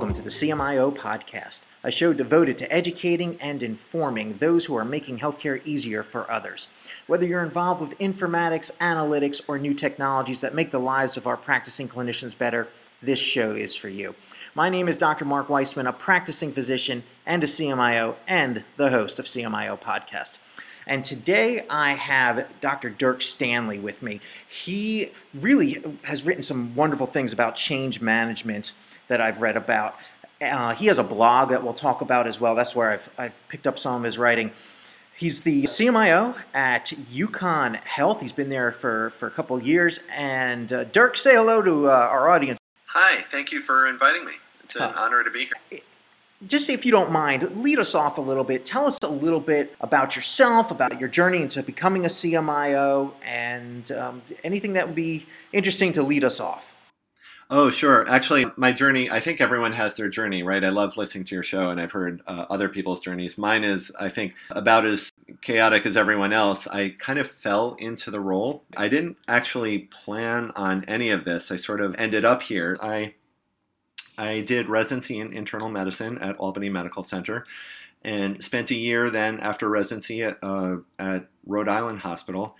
Welcome to the CMIO Podcast, a show devoted to educating and informing those who are making healthcare easier for others. Whether you're involved with informatics, analytics, or new technologies that make the lives of our practicing clinicians better, this show is for you. My name is Dr. Mark Weissman, a practicing physician and a CMIO, and the host of CMIO Podcast. And today I have Dr. Dirk Stanley with me. He really has written some wonderful things about change management that I've read about. Uh, he has a blog that we'll talk about as well. That's where I've, I've picked up some of his writing. He's the CMIO at UConn Health. He's been there for, for a couple of years. And uh, Dirk, say hello to uh, our audience. Hi, thank you for inviting me. It's an honor to be here. Just if you don't mind, lead us off a little bit. Tell us a little bit about yourself, about your journey into becoming a CMIO, and um, anything that would be interesting to lead us off. Oh, sure. Actually, my journey, I think everyone has their journey, right? I love listening to your show and I've heard uh, other people's journeys. Mine is, I think, about as chaotic as everyone else. I kind of fell into the role. I didn't actually plan on any of this. I sort of ended up here. I I did residency in internal medicine at Albany Medical Center and spent a year then after residency at, uh, at Rhode Island Hospital.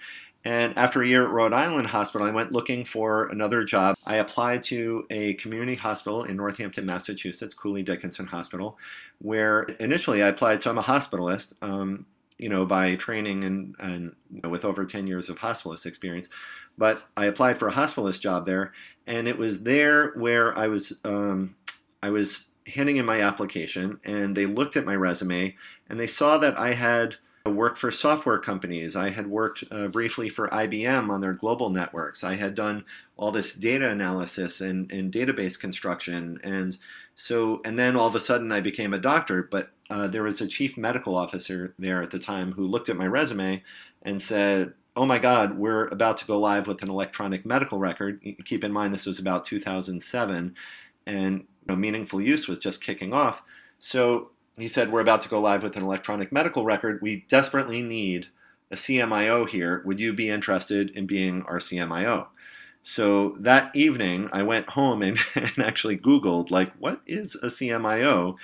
And after a year at Rhode Island Hospital, I went looking for another job. I applied to a community hospital in Northampton, Massachusetts, Cooley Dickinson Hospital, where initially I applied. So I'm a hospitalist, um, you know, by training and, and you know, with over 10 years of hospitalist experience. But I applied for a hospitalist job there, and it was there where I was um, I was handing in my application, and they looked at my resume and they saw that I had worked for software companies. I had worked uh, briefly for IBM on their global networks. I had done all this data analysis and, and database construction. And so, and then all of a sudden I became a doctor. But uh, there was a chief medical officer there at the time who looked at my resume and said, Oh my God, we're about to go live with an electronic medical record. Keep in mind, this was about 2007, and you know, meaningful use was just kicking off. So he said, We're about to go live with an electronic medical record. We desperately need a CMIO here. Would you be interested in being our CMIO? So that evening, I went home and, and actually Googled, like, what is a CMIO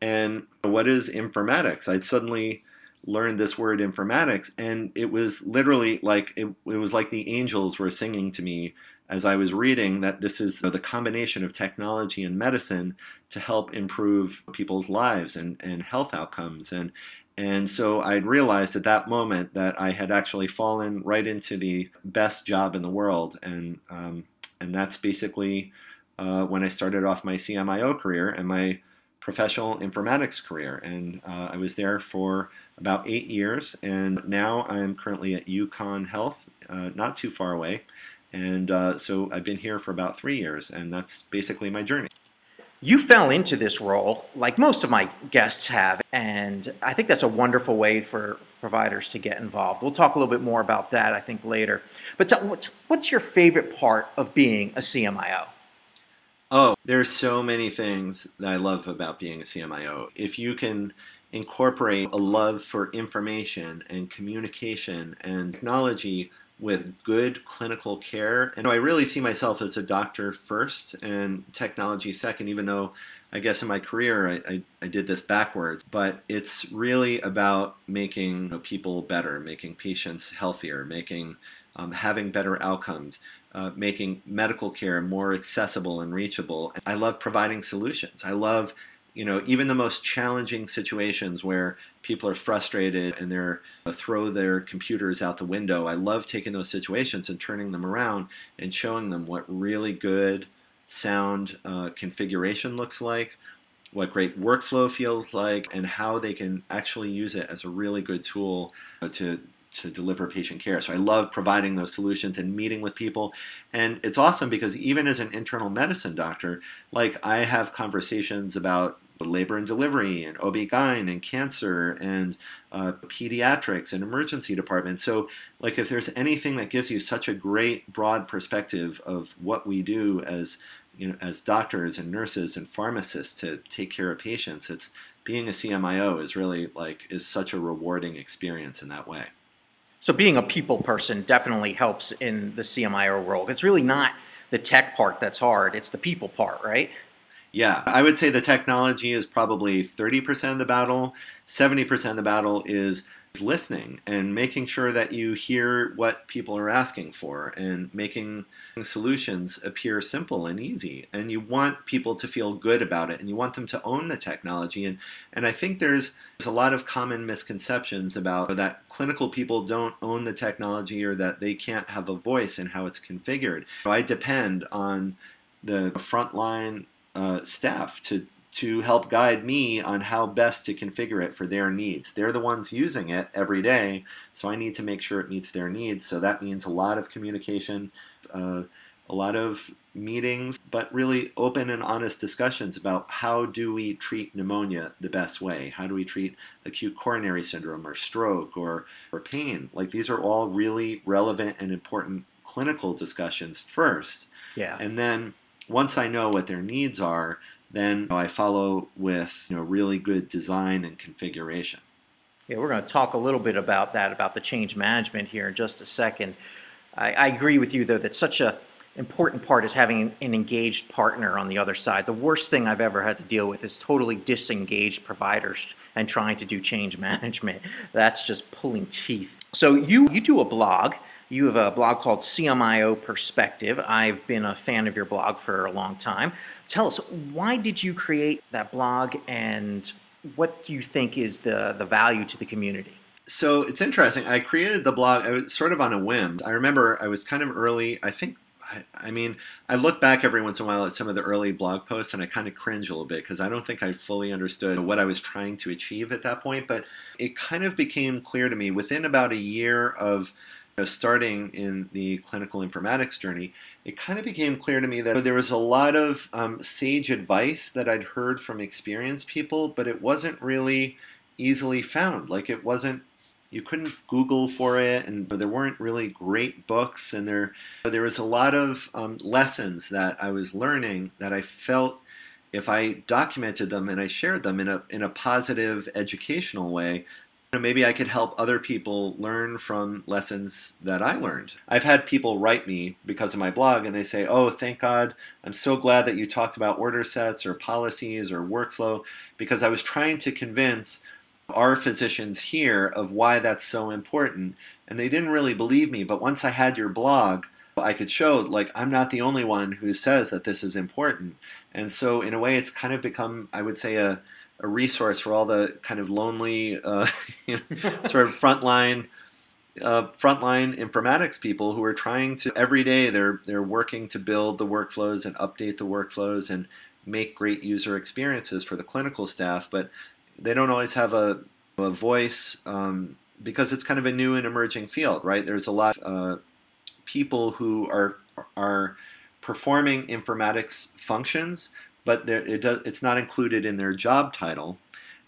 and what is informatics? I'd suddenly learned this word informatics, and it was literally like it, it was like the angels were singing to me as I was reading that this is the combination of technology and medicine to help improve people's lives and, and health outcomes. And, and so I realized at that moment that I had actually fallen right into the best job in the world. And, um, and that's basically uh, when I started off my CMIO career and my professional informatics career. And uh, I was there for about eight years. And now I'm currently at UConn Health, uh, not too far away. And uh, so I've been here for about three years, and that's basically my journey. You fell into this role like most of my guests have, and I think that's a wonderful way for providers to get involved. We'll talk a little bit more about that, I think, later. But what's your favorite part of being a CMIO? Oh, there's so many things that I love about being a CMIO. If you can incorporate a love for information and communication and technology with good clinical care. And I really see myself as a doctor first and technology second, even though I guess in my career I, I, I did this backwards. But it's really about making you know, people better, making patients healthier, making um, having better outcomes. Uh, making medical care more accessible and reachable. I love providing solutions. I love you know, even the most challenging situations where people are frustrated and they're uh, throw their computers out the window. I love taking those situations and turning them around and showing them what really good sound uh, configuration looks like, what great workflow feels like, and how they can actually use it as a really good tool uh, to to deliver patient care. So I love providing those solutions and meeting with people. And it's awesome because even as an internal medicine doctor, like I have conversations about labor and delivery and OB-GYN and cancer and uh, pediatrics and emergency department. So, like, if there's anything that gives you such a great broad perspective of what we do as you know, as doctors and nurses and pharmacists to take care of patients, it's being a CMIO is really like is such a rewarding experience in that way. So being a people person definitely helps in the CMIO world. It's really not the tech part that's hard; it's the people part, right? Yeah, I would say the technology is probably 30% of the battle. 70% of the battle is listening and making sure that you hear what people are asking for and making solutions appear simple and easy and you want people to feel good about it and you want them to own the technology and and I think there's there's a lot of common misconceptions about that clinical people don't own the technology or that they can't have a voice in how it's configured. I depend on the frontline uh, staff to to help guide me on how best to configure it for their needs. They're the ones using it every day, so I need to make sure it meets their needs. So that means a lot of communication, uh, a lot of meetings, but really open and honest discussions about how do we treat pneumonia the best way? How do we treat acute coronary syndrome or stroke or, or pain? Like these are all really relevant and important clinical discussions first. Yeah. And then once I know what their needs are, then I follow with you know, really good design and configuration. Yeah, we're going to talk a little bit about that, about the change management here in just a second. I, I agree with you, though, that such a important part is having an engaged partner on the other side. The worst thing I've ever had to deal with is totally disengaged providers and trying to do change management. That's just pulling teeth. So you you do a blog you have a blog called CMIO Perspective. I've been a fan of your blog for a long time. Tell us, why did you create that blog and what do you think is the, the value to the community? So it's interesting. I created the blog I was sort of on a whim. I remember I was kind of early, I think I, mean, I look back every once in a while at some of the early blog posts and I kind of cringe a little bit because I don't think I fully understood what I was trying to achieve at that point. But it kind of became clear to me within about a year of know, starting in the clinical informatics journey, it kind of became clear to me that there was a lot of um, sage advice that I'd heard from experienced people, but it wasn't really easily found. Like it wasn't, you couldn't Google for it, and there weren't really great books, and there there was a lot of um, lessons that I was learning that I felt if I documented them and I shared them in a in a positive educational way, maybe I could help other people learn from lessons that I learned. I've had people write me because of my blog and they say, Oh, thank God, I'm so glad that you talked about order sets or policies or workflow because I was trying to convince our physicians here of why that's so important. And they didn't really believe me, but once I had your blog, I could show like I'm not the only one who says that this is important. And so in a way it's kind of become I would say a a resource for all the kind of lonely, uh, you know, sort of frontline, uh, frontline informatics people who are trying to every day they're they're working to build the workflows and update the workflows and make great user experiences for the clinical staff, but they don't always have a, a voice um, because it's kind of a new and emerging field, right? There's a lot of uh, people who are are performing informatics functions but it does, it's not included in their job title.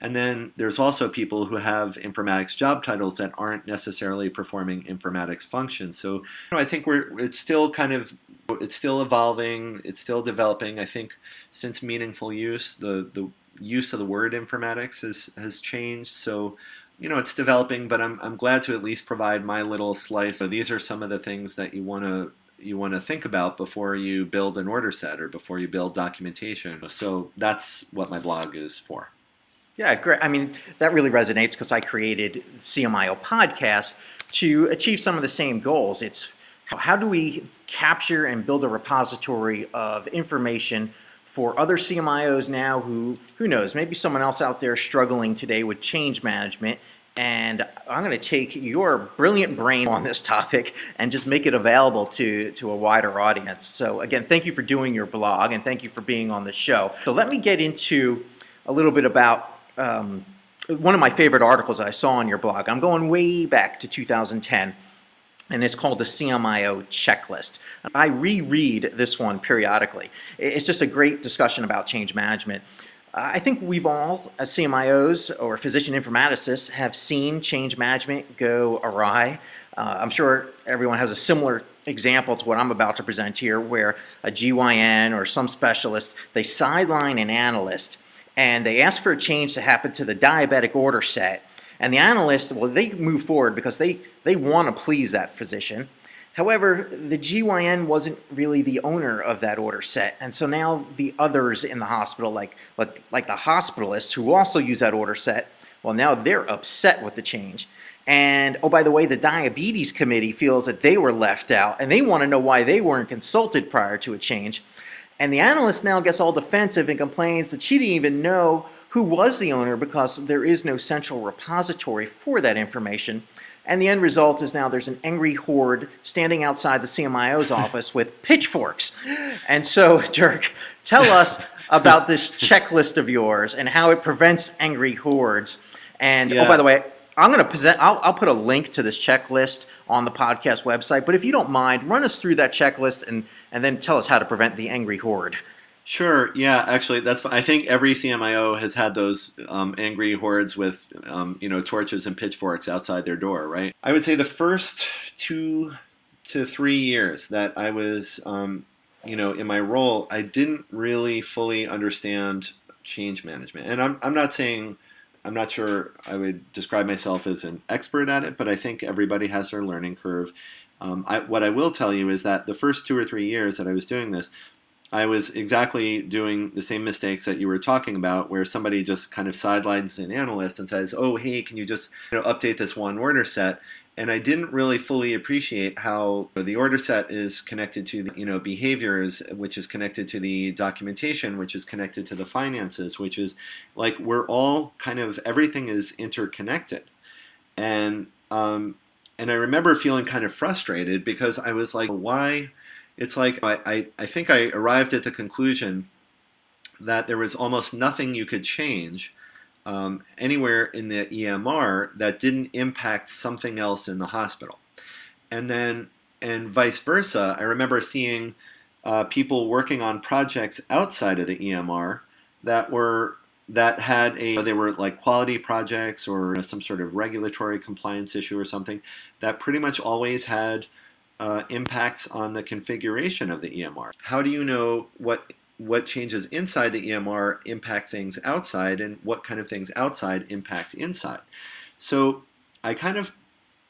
And then there's also people who have informatics job titles that aren't necessarily performing informatics functions. So you know, I think we're it's still kind of it's still evolving, it's still developing. I think since meaningful use, the the use of the word informatics has has changed. So you know it's developing, but I'm I'm glad to at least provide my little slice. So these are some of the things that you want to you want to think about before you build an order set or before you build documentation. So that's what my blog is for. Yeah, great. I mean, that really resonates because I created CMIO podcast to achieve some of the same goals. It's how do we capture and build a repository of information for other CMIOs now who who knows, maybe someone else out there struggling today with change management and I'm going to take your brilliant brain on this topic and just make it available to, to a wider audience. So, again, thank you for doing your blog and thank you for being on the show. So, let me get into a little bit about um, one of my favorite articles I saw on your blog. I'm going way back to 2010 and it's called the CMIO checklist. I reread this one periodically. It's just a great discussion about change management. I think we've all, as CMIOs or physician informaticists, have seen change management go awry. Uh, I'm sure everyone has a similar example to what I'm about to present here, where a GYN or some specialist they sideline an analyst and they ask for a change to happen to the diabetic order set, and the analyst, well, they move forward because they they want to please that physician, However, the GYN wasn't really the owner of that order set, and so now the others in the hospital, like like, like the hospitalists who also use that order set, well, now they're upset with the change. And oh, by the way, the diabetes committee feels that they were left out, and they want to know why they weren't consulted prior to a change. And the analyst now gets all defensive and complains that she didn't even know who was the owner because there is no central repository for that information. And the end result is now there's an angry horde standing outside the CMIO's office with pitchforks. And so, Dirk, tell us about this checklist of yours and how it prevents angry hordes. And oh, Yeah. oh, by the way, I'm going to present. I'll, I'll put a link to this checklist on the podcast website. But if you don't mind, run us through that checklist and and then tell us how to prevent the angry horde. Sure. Yeah. Actually, that's. I think every CMIO has had those um, angry hordes with, um, you know, torches and pitchforks outside their door, right? I would say the first two to three years that I was, um, you know, in my role, I didn't really fully understand change management, and I'm I'm not saying. I'm not sure I would describe myself as an expert at it, but I think everybody has their learning curve. Um, I, what I will tell you is that the first two or three years that I was doing this, I was exactly doing the same mistakes that you were talking about, where somebody just kind of sidelines an analyst and says, "Oh, hey, can you just you know, update this one order set?" And I didn't really fully appreciate how the order set is connected to the, you know behaviors, which is connected to the documentation, which is connected to the finances, which is like we're all kind of everything is interconnected, and um, and I remember feeling kind of frustrated because I was like, why? It's like I, I, I think I arrived at the conclusion that there was almost nothing you could change um, anywhere in the EMR that didn't impact something else in the hospital. And then, and vice versa, I remember seeing uh, people working on projects outside of the EMR that were that had a they were like quality projects or some sort of regulatory compliance issue or something that pretty much always had uh, impacts on the configuration of the EMR. How do you know what what changes inside the EMR impact things outside, and what kind of things outside impact inside? So I kind of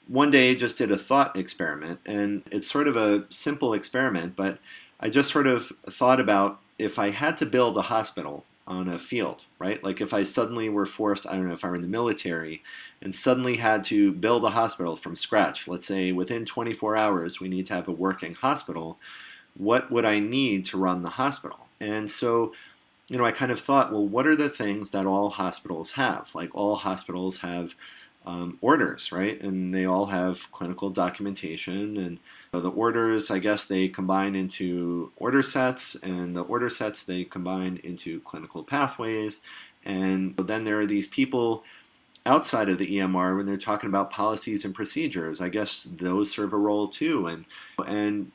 one day just did a thought experiment, and it's sort of a simple experiment, but I just sort of thought about if I had to build a hospital on a field, right? Like if I suddenly were forced, I don't know if I were in the military and suddenly had to build a hospital from scratch, let's say within 24 hours we need to have a working hospital, what would I need to run the hospital? And so, you know, I kind of thought, well, what are the things that all hospitals have? Like all hospitals have um, orders, right? And they all have clinical documentation and the orders, I guess, they combine into order sets, and the order sets they combine into clinical pathways. And then there are these people outside of the EMR when they're talking about policies and procedures. I guess those serve a role too. And and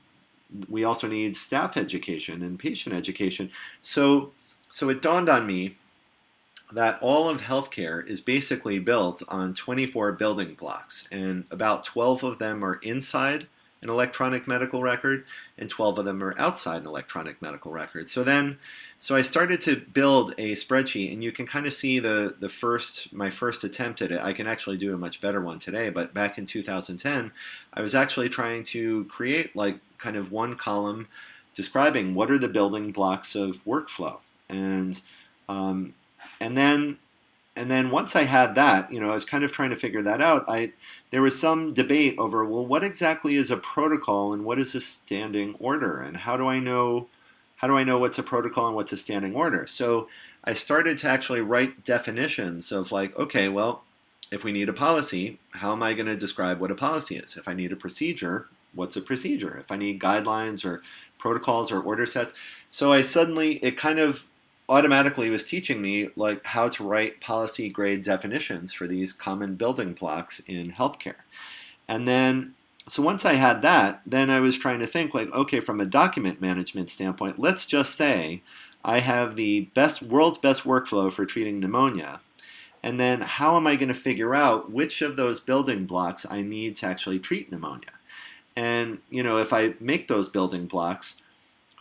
we also need staff education and patient education. So so it dawned on me that all of healthcare is basically built on 24 building blocks, and about 12 of them are inside an electronic medical record, and 12 of them are outside an electronic medical record. So then, so I started to build a spreadsheet, and you can kind of see the the first my first attempt at it. I can actually do a much better one today, but back in 2010, I was actually trying to create like kind of one column describing what are the building blocks of workflow, and um, and then and then once I had that, you know, I was kind of trying to figure that out. I there was some debate over well, what exactly is a protocol and what is a standing order, and how do I know how do I know what's a protocol and what's a standing order? So I started to actually write definitions of like, okay, well, if we need a policy, how am I going to describe what a policy is? If I need a procedure, what's a procedure? If I need guidelines or protocols or order sets, so I suddenly it kind of automatically was teaching me like how to write policy grade definitions for these common building blocks in healthcare. And then so once I had that, then I was trying to think like okay from a document management standpoint, let's just say I have the best world's best workflow for treating pneumonia. And then how am I going to figure out which of those building blocks I need to actually treat pneumonia? And you know, if I make those building blocks,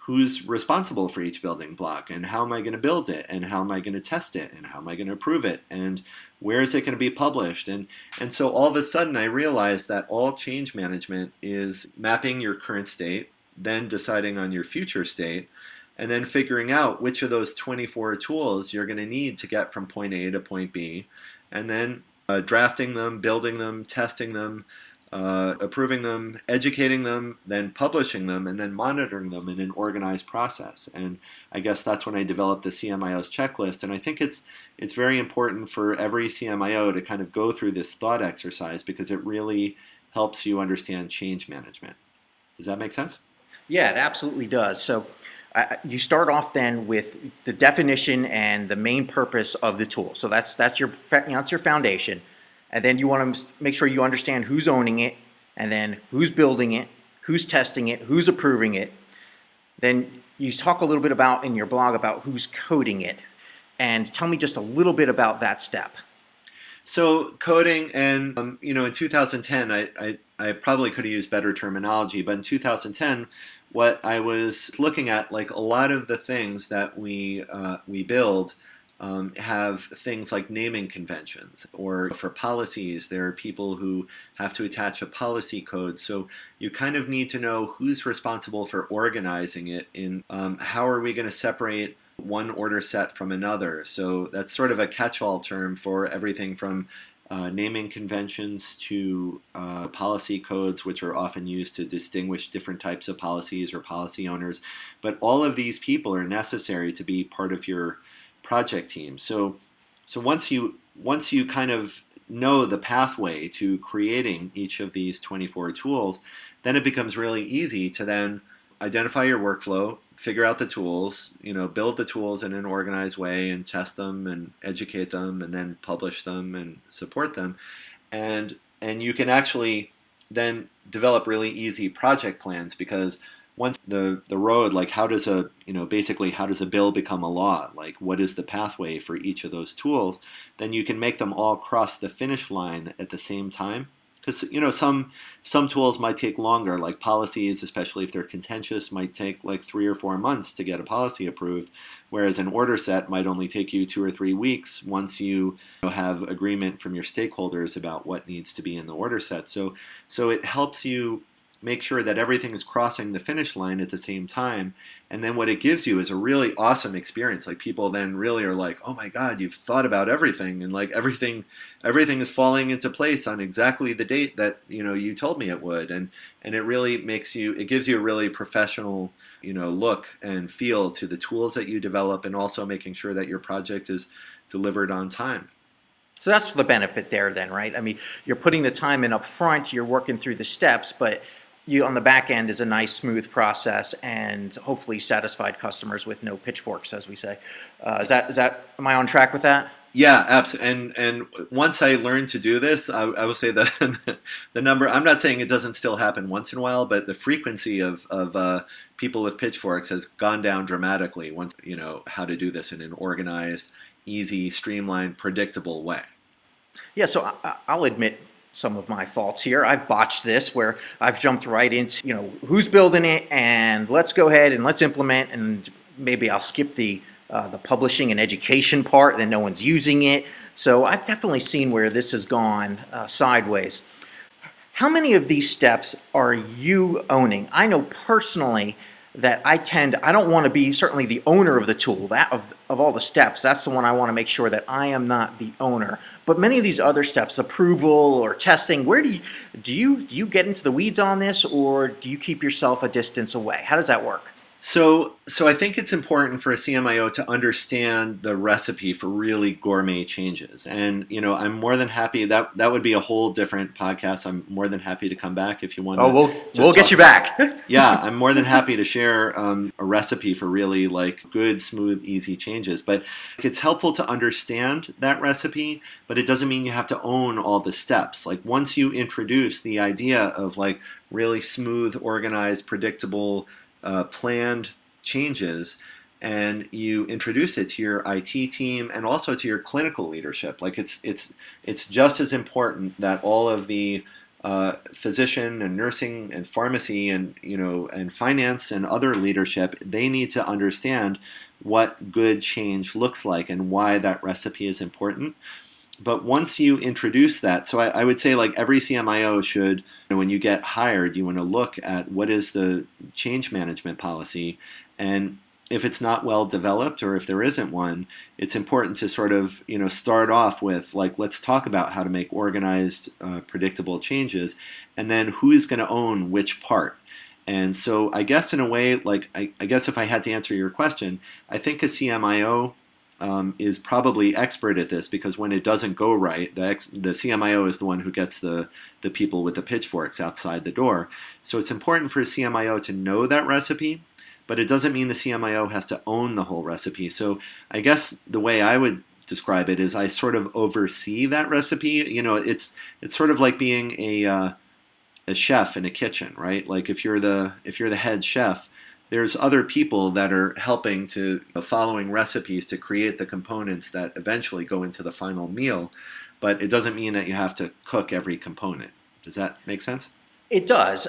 who's responsible for each building block and how am I going to build it and how am I going to test it and how am I going to approve it and where is it going to be published and and so all of a sudden i realized that all change management is mapping your current state then deciding on your future state and then figuring out which of those 24 tools you're going to need to get from point a to point b and then uh, drafting them building them testing them uh, approving them, educating them, then publishing them, and then monitoring them in an organized process. And I guess that's when I developed the CMIO's checklist. And I think it's it's very important for every CMIO to kind of go through this thought exercise because it really helps you understand change management. Does that make sense? Yeah, it absolutely does. So. Uh, you start off then with the definition and the main purpose of the tool. So that's that's your that's your foundation and then you want to make sure you understand who's owning it, and then who's building it, who's testing it, who's approving it. Then you talk a little bit about in your blog about who's coding it, and tell me just a little bit about that step. So coding, and um, you know, in 2010, I, I, I probably could have used better terminology, but in 2010, what I was looking at, like a lot of the things that we uh, we build um, have things like naming conventions, or for policies, there are people who have to attach a policy code. So you kind of need to know who's responsible for organizing it. In um, how are we going to separate one order set from another? So that's sort of a catch-all term for everything from uh, naming conventions to uh, policy codes, which are often used to distinguish different types of policies or policy owners. But all of these people are necessary to be part of your project team. So, so once you once you kind of know the pathway to creating each of these 24 tools, then it becomes really easy to then identify your workflow, figure out the tools, you know, build the tools in an organized way and test them and educate them and then publish them and support them. And and you can actually then develop really easy project plans because once the the road like how does a you know basically how does a bill become a law? Like what is the pathway for each of those tools? Then you can make them all cross the finish line at the same time. Because you know some some tools might take longer like policies especially if they're contentious might take like three or four months to get a policy approved whereas an order set might only take you two or three weeks once you have agreement from your stakeholders about what needs to be in the order set. So so it helps you make sure that everything is crossing the finish line at the same time. And then what it gives you is a really awesome experience. Like people then really are like, "Oh my god, you've thought about everything and like everything everything is falling into place on exactly the date that, you know, you told me it would." And and it really makes you it gives you a really professional, you know, look and feel to the tools that you develop and also making sure that your project is delivered on time. So that's the benefit there then, right? I mean, you're putting the time in up front, you're working through the steps, but you on the back end is a nice smooth process and hopefully satisfied customers with no pitchforks as we say. Uh, is that is that am i on track with that? Yeah absolutely and and once i learned to do this i, I will say that the number i'm not saying it doesn't still happen once in a while but the frequency of of uh, people with pitchforks has gone down dramatically once you know how to do this in an organized easy streamlined predictable way. Yeah so I, i'll admit some of my faults here. I've botched this where I've jumped right into, you know, who's building it and let's go ahead and let's implement and maybe I'll skip the uh, the publishing and education part, then no one's using it. So I've definitely seen where this has gone uh, sideways. How many of these steps are you owning? I know personally that I tend, I don't want to be certainly the owner of the tool, that of, of all the steps. That's the one I want to make sure that I am not the owner. But many of these other steps, approval or testing, where do you do you do you get into the weeds on this or do you keep yourself a distance away? How does that work? So, so I think it's important for a CMIO to understand the recipe for really gourmet changes. And you know, I'm more than happy that that would be a whole different podcast. I'm more than happy to come back if you want. To Oh, we'll we'll get you back. yeah, I'm more than happy to share um, a recipe for really like good, smooth, easy changes. But it's helpful to understand that recipe, but it doesn't mean you have to own all the steps. Like once you introduce the idea of like really smooth, organized, predictable uh, planned changes and you introduce it to your IT team and also to your clinical leadership. Like it's it's it's just as important that all of the uh, physician and nursing and pharmacy and you know and finance and other leadership they need to understand what good change looks like and why that recipe is important. But once you introduce that, so I, I, would say like every CMIO should, you know, when you get hired, you want to look at what is the change management policy, and if it's not well developed or if there isn't one, it's important to sort of you know start off with like let's talk about how to make organized, uh, predictable changes, and then who's going to own which part. And so I guess in a way, like I, I guess if I had to answer your question, I think a CMIO um, is probably expert at this because when it doesn't go right, the, ex- the CMIO is the one who gets the, the people with the pitchforks outside the door. So it's important for a CMIO to know that recipe, but it doesn't mean the CMIO has to own the whole recipe. So I guess the way I would describe it is I sort of oversee that recipe. You know, it's it's sort of like being a uh, a chef in a kitchen, right? Like if you're the if you're the head chef, there's other people that are helping to uh, following recipes to create the components that eventually go into the final meal but it doesn't mean that you have to cook every component. Does that make sense? It does.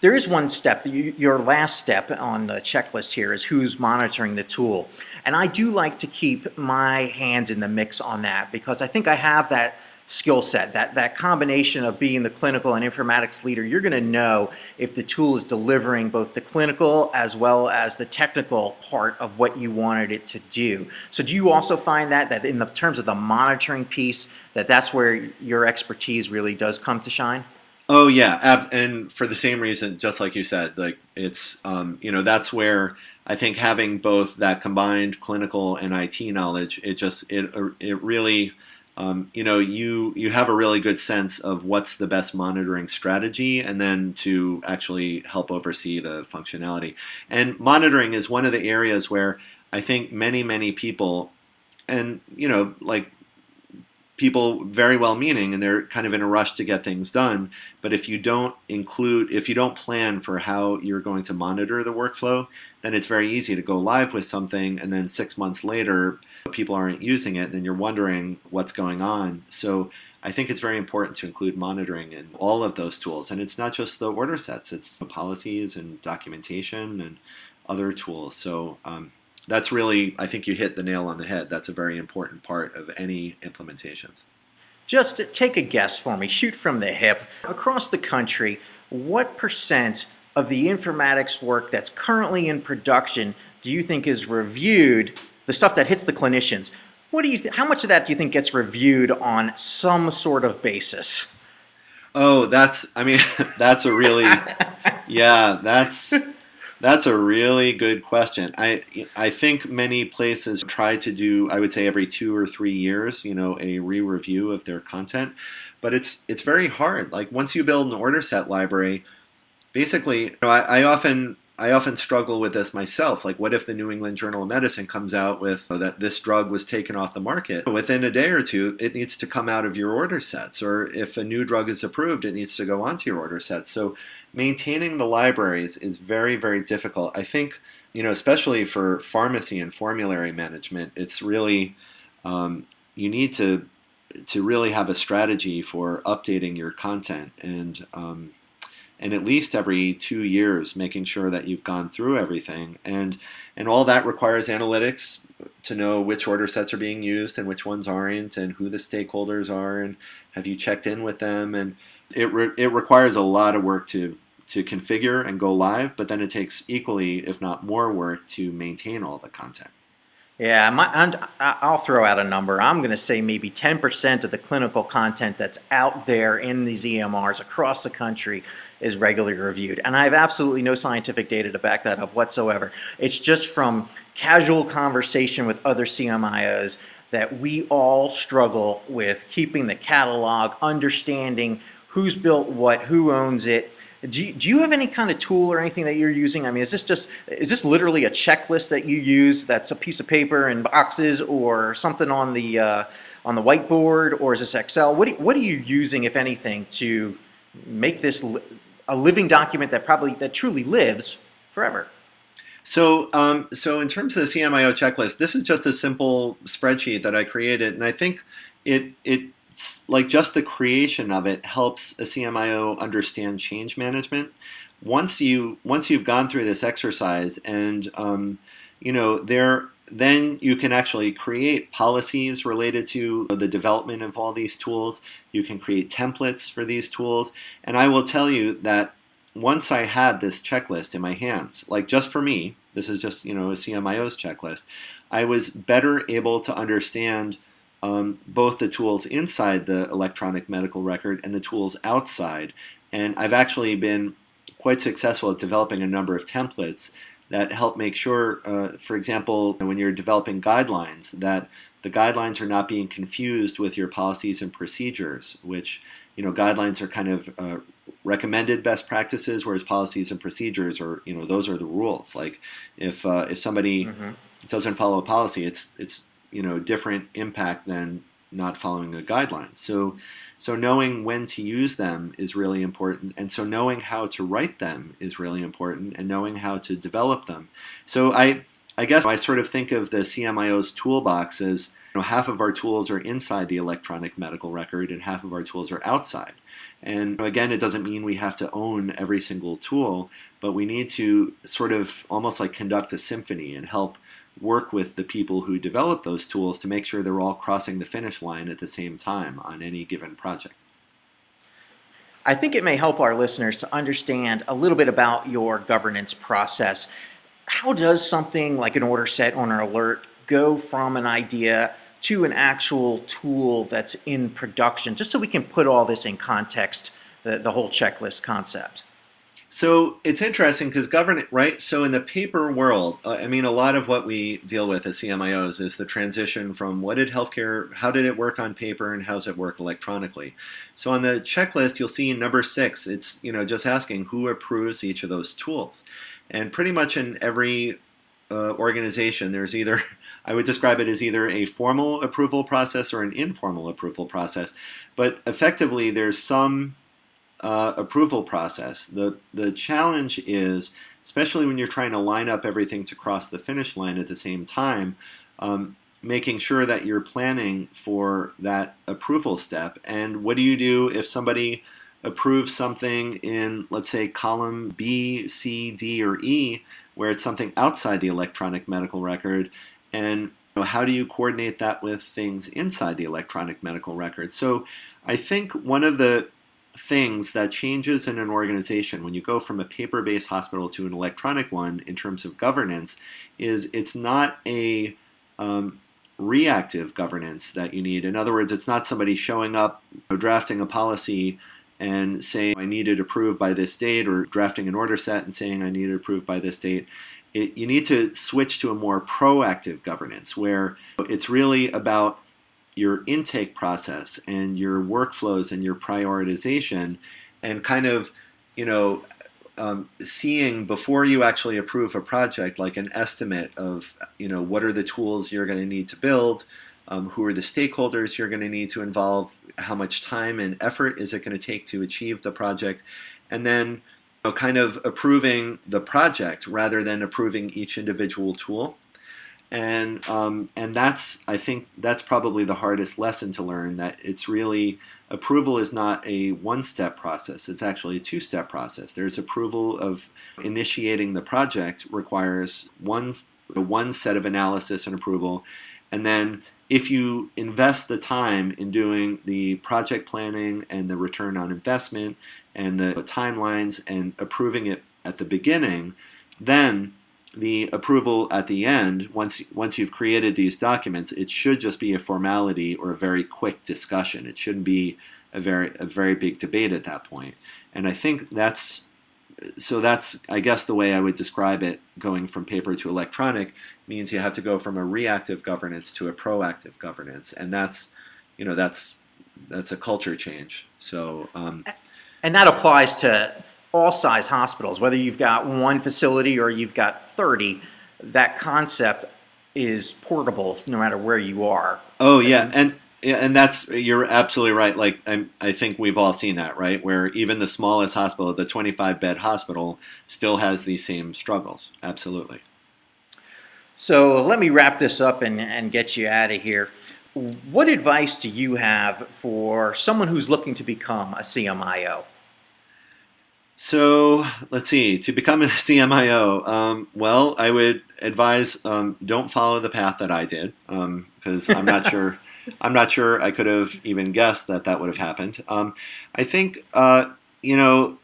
There is one step your last step on the checklist here is who's monitoring the tool. And i do like to keep my hands in the mix on that because i think i have that skill set, that, that combination of being the clinical and informatics leader, you're going to know if the tool is delivering both the clinical as well as the technical part of what you wanted it to do. So do you also find that, that in the terms of the monitoring piece, that that's where your expertise really does come to shine? Oh yeah, and for the same reason, just like you said, like it's um, you know that's where I think having both that combined clinical and IT knowledge, it just it it really um, you know you you have a really good sense of what's the best monitoring strategy and then to actually help oversee the functionality. And monitoring is one of the areas where i think many many people and you know like people very well meaning and they're kind of in a rush to get things done but if you don't include if you don't plan for how you're going to monitor the workflow then it's very easy to go live with something and then 6 months later people aren't using it, then you're wondering what's going on. So I think it's very important to include monitoring in all of those tools. And it's not just the order sets, it's policies and documentation and other tools. So um, that's really, I think you hit the nail on the head. That's a very important part of any implementations. Just take a guess for me, shoot from the hip. Across the country, what percent of the informatics work that's currently in production do you think is reviewed the stuff that hits the clinicians, what do you th- how much of that do you think gets reviewed on some sort of basis? Oh, that's I mean, that's a really yeah, that's that's a really good question. I I think many places try to do I would say every 2 or 3 years, you know, a re-review of their content, but it's it's very hard. Like once you build an order set library, basically, you know, I, I often I often struggle with this myself. Like, what if the New England Journal of Medicine comes out with oh, that this drug was taken off the market? Within a day or two, it needs to come out of your order sets. Or if a new drug is approved, it needs to go onto your order sets. So, maintaining the libraries is very, very difficult. I think, you know, especially for pharmacy and formulary management, it's really, um, you need to to really have a strategy for updating your content and um, and at least every two years making sure that you've gone through everything. And and all that requires analytics to know which order sets are being used and which ones aren't and who the stakeholders are and have you checked in with them? And it, re- it requires a lot of work to to configure and go live but then it takes equally if not more work to maintain all the content yeah, my, I'll throw out a number. I'm going to say maybe 10% of the clinical content that's out there in these EMRs across the country is regularly reviewed. And I have absolutely no scientific data to back that up whatsoever. It's just from casual conversation with other CMIOs that we all struggle with keeping the catalog, understanding who's built what, who owns it, do you, do you have any kind of tool or anything that you're using? I mean, is this just is this literally a checklist that you use that's a piece of paper and boxes or something on the uh, on the whiteboard or is this Excel? What, what are you using, if anything, to make this a living document that probably that truly lives forever? So, um, so in terms of the CMIO checklist, this is just a simple spreadsheet that I created, and I think it it like just the creation of it helps a CMIO understand change management. Once you once you've gone through this exercise, and um, you know there then you can actually create policies related to the development of all these tools. You can create templates for these tools. And I will tell you that once I had this checklist in my hands, like just for me, this is just, you know, a CMIO's checklist, I was better able to understand um, both the tools inside the electronic medical record and the tools outside. And I've actually been quite successful at developing a number of templates that help make sure, uh, for example, when you're developing guidelines, that the guidelines are not being confused with your policies and procedures, which you know guidelines are kind of uh, recommended best practices, whereas policies and procedures are you know those are the rules. Like if uh, if somebody mm-hmm. doesn't follow a policy, it's it's you know different impact than not following a guideline. So so knowing when to use them is really important, and so knowing how to write them is really important, and knowing how to develop them. So I, I guess I sort of think of the CMIO's toolbox as you know, half of our tools are inside the electronic medical record, and half of our tools are outside. And again, it doesn't mean we have to own every single tool, but we need to sort of almost like conduct a symphony and help work with the people who develop those tools to make sure they're all crossing the finish line at the same time on any given project. I think it may help our listeners to understand a little bit about your governance process. How does something like an order set or an alert go from an idea to an actual tool that's in production, just so we can put all this in context, the, the whole checklist concept? So it's interesting because government, right? So in the paper world, uh, I mean, a lot of what we deal with as CMIOs is the transition from what did healthcare, how did it work on paper, and how's it work electronically. So on the checklist, you'll see number six. It's you know just asking who approves each of those tools, and pretty much in every uh, organization, there's either I would describe it as either a formal approval process or an informal approval process, but effectively there's some uh, approval process. The the challenge is, especially when you're trying to line up everything to cross the finish line at the same time, um, making sure that you're planning for that approval step. And what do you do if somebody approves something in, let's say, column B, C, D, or E, where it's something outside the electronic medical record, and how do you coordinate that with things inside the electronic medical record? So I think one of the things that changes in an organization when you go from a paper-based hospital to an electronic one in terms of governance is it's not a um, reactive governance that you need. In other words, it's not somebody showing up, you know, drafting a policy and saying I need it approved by this date, or drafting an order set and saying I need it approved by this date. It, you need to switch to a more proactive governance where it's really about your intake process and your workflows and your prioritization and kind of you know um, seeing before you actually approve a project like an estimate of you know what are the tools you're going to need to build um, who are the stakeholders you're going to need to involve how much time and effort is it going to take to achieve the project and then you know, kind of approving the project rather than approving each individual tool and um, and that's I think that's probably the hardest lesson to learn that it's really approval is not a one step process it's actually a two step process. There's approval of initiating the project requires one the one set of analysis and approval. And then if you invest the time in doing the project planning and the return on investment and the timelines and approving it at the beginning then the approval at the end, once once you've created these documents, it should just be a formality or a very quick discussion. It shouldn't be a very a very big debate at that point. And I think that's so that's I guess the way I would describe it. Going from paper to electronic means you have to go from a reactive governance to a proactive governance, and that's you know that's that's a culture change. So. Um, and that applies to all size hospitals, whether you've got one facility or you've got 30, that concept is portable no matter where you are. Oh yeah, and and that's you're absolutely right. Like i I think we've all seen that, right? Where even the smallest hospital, the 25 bed hospital, still has these same struggles. Absolutely. So let me wrap this up and, and get you out of here. What advice do you have for someone who's looking to become a CMIO? So let's see. To become a CMIO, um, well, I would advise um, don't follow the path that I did because um, I'm not sure. I'm not sure I could have even guessed that that would have happened. Um, I think uh, you know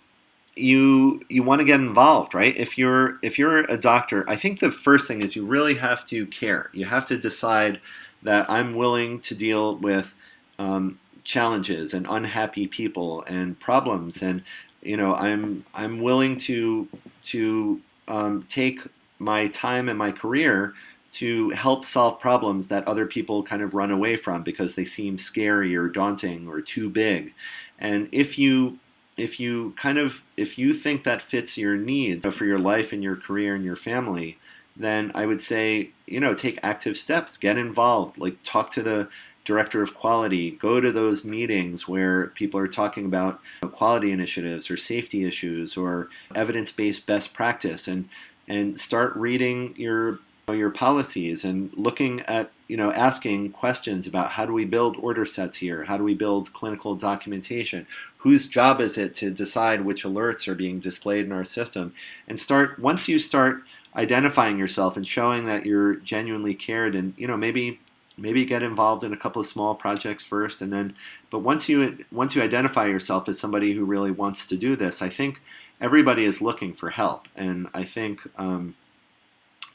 you you want to get involved, right? If you're if you're a doctor, I think the first thing is you really have to care. You have to decide that I'm willing to deal with um, challenges and unhappy people and problems and you know i'm i'm willing to to um, take my time and my career to help solve problems that other people kind of run away from because they seem scary or daunting or too big. And if you if you kind of if you think that fits your needs for your life and your career and your family then i would say you know take active steps get involved like talk to the director of quality, go to those meetings where people are talking about quality initiatives or safety issues or evidence-based best practice and and start reading your your policies and looking at you know asking questions about how do we build order sets here? How do we build clinical documentation? Whose job is it to decide which alerts are being displayed in our system? And start once you start identifying yourself and showing that you're genuinely cared and you know maybe maybe get involved in a couple of small projects first and then but once you once you identify yourself as somebody who really wants to do this i think everybody is looking for help. And i think um,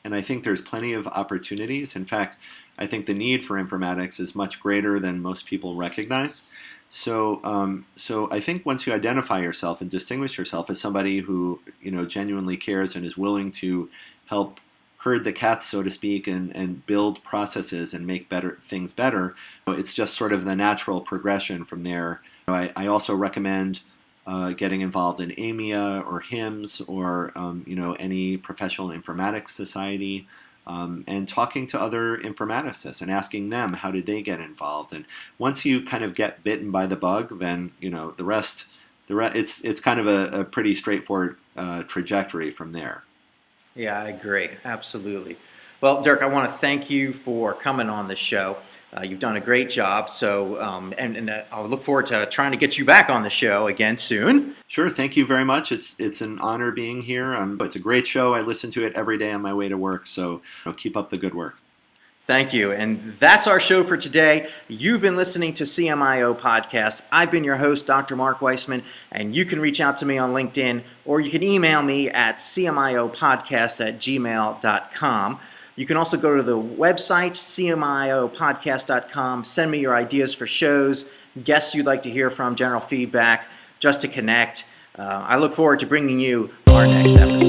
and i think there's plenty of opportunities. In fact i think the need for informatics is much greater than most people recognize. So um, so i think once you identify yourself and distinguish yourself as somebody who you know genuinely cares and is willing to help herd the cats, so to speak, and, and build processes and make better things better. It's just sort of the natural progression from there. I, I also recommend uh, getting involved in AMIA or HIMSS or um, you know any professional informatics society. Um, and talking to other informaticists and asking them how did they get involved. And once you kind of get bitten by the bug, then you know the rest. The re- it's it's kind of a, a pretty straightforward uh, trajectory from there. Yeah, I agree. Absolutely. Well, Dirk, I want to thank you for coming on the show. Uh, you've done a great job. So, um, and, and uh, I'll look forward to trying to get you back on the show again soon. Sure. Thank you very much. It's it's an honor being here. Um, it's a great show. I listen to it every day on my way to work. So, you know, keep up the good work. Thank you. And that's our show for today. You've been listening to CMIO Podcast. I've been your host, Dr. Mark Weissman, and you can reach out to me on LinkedIn or you can email me at cmiopodcast at gmail.com. You can also go to the website, cmiopodcast.com, send me your ideas for shows, guests you'd like to hear from, general feedback, just to connect. Uh, I look forward to bringing you our next episode.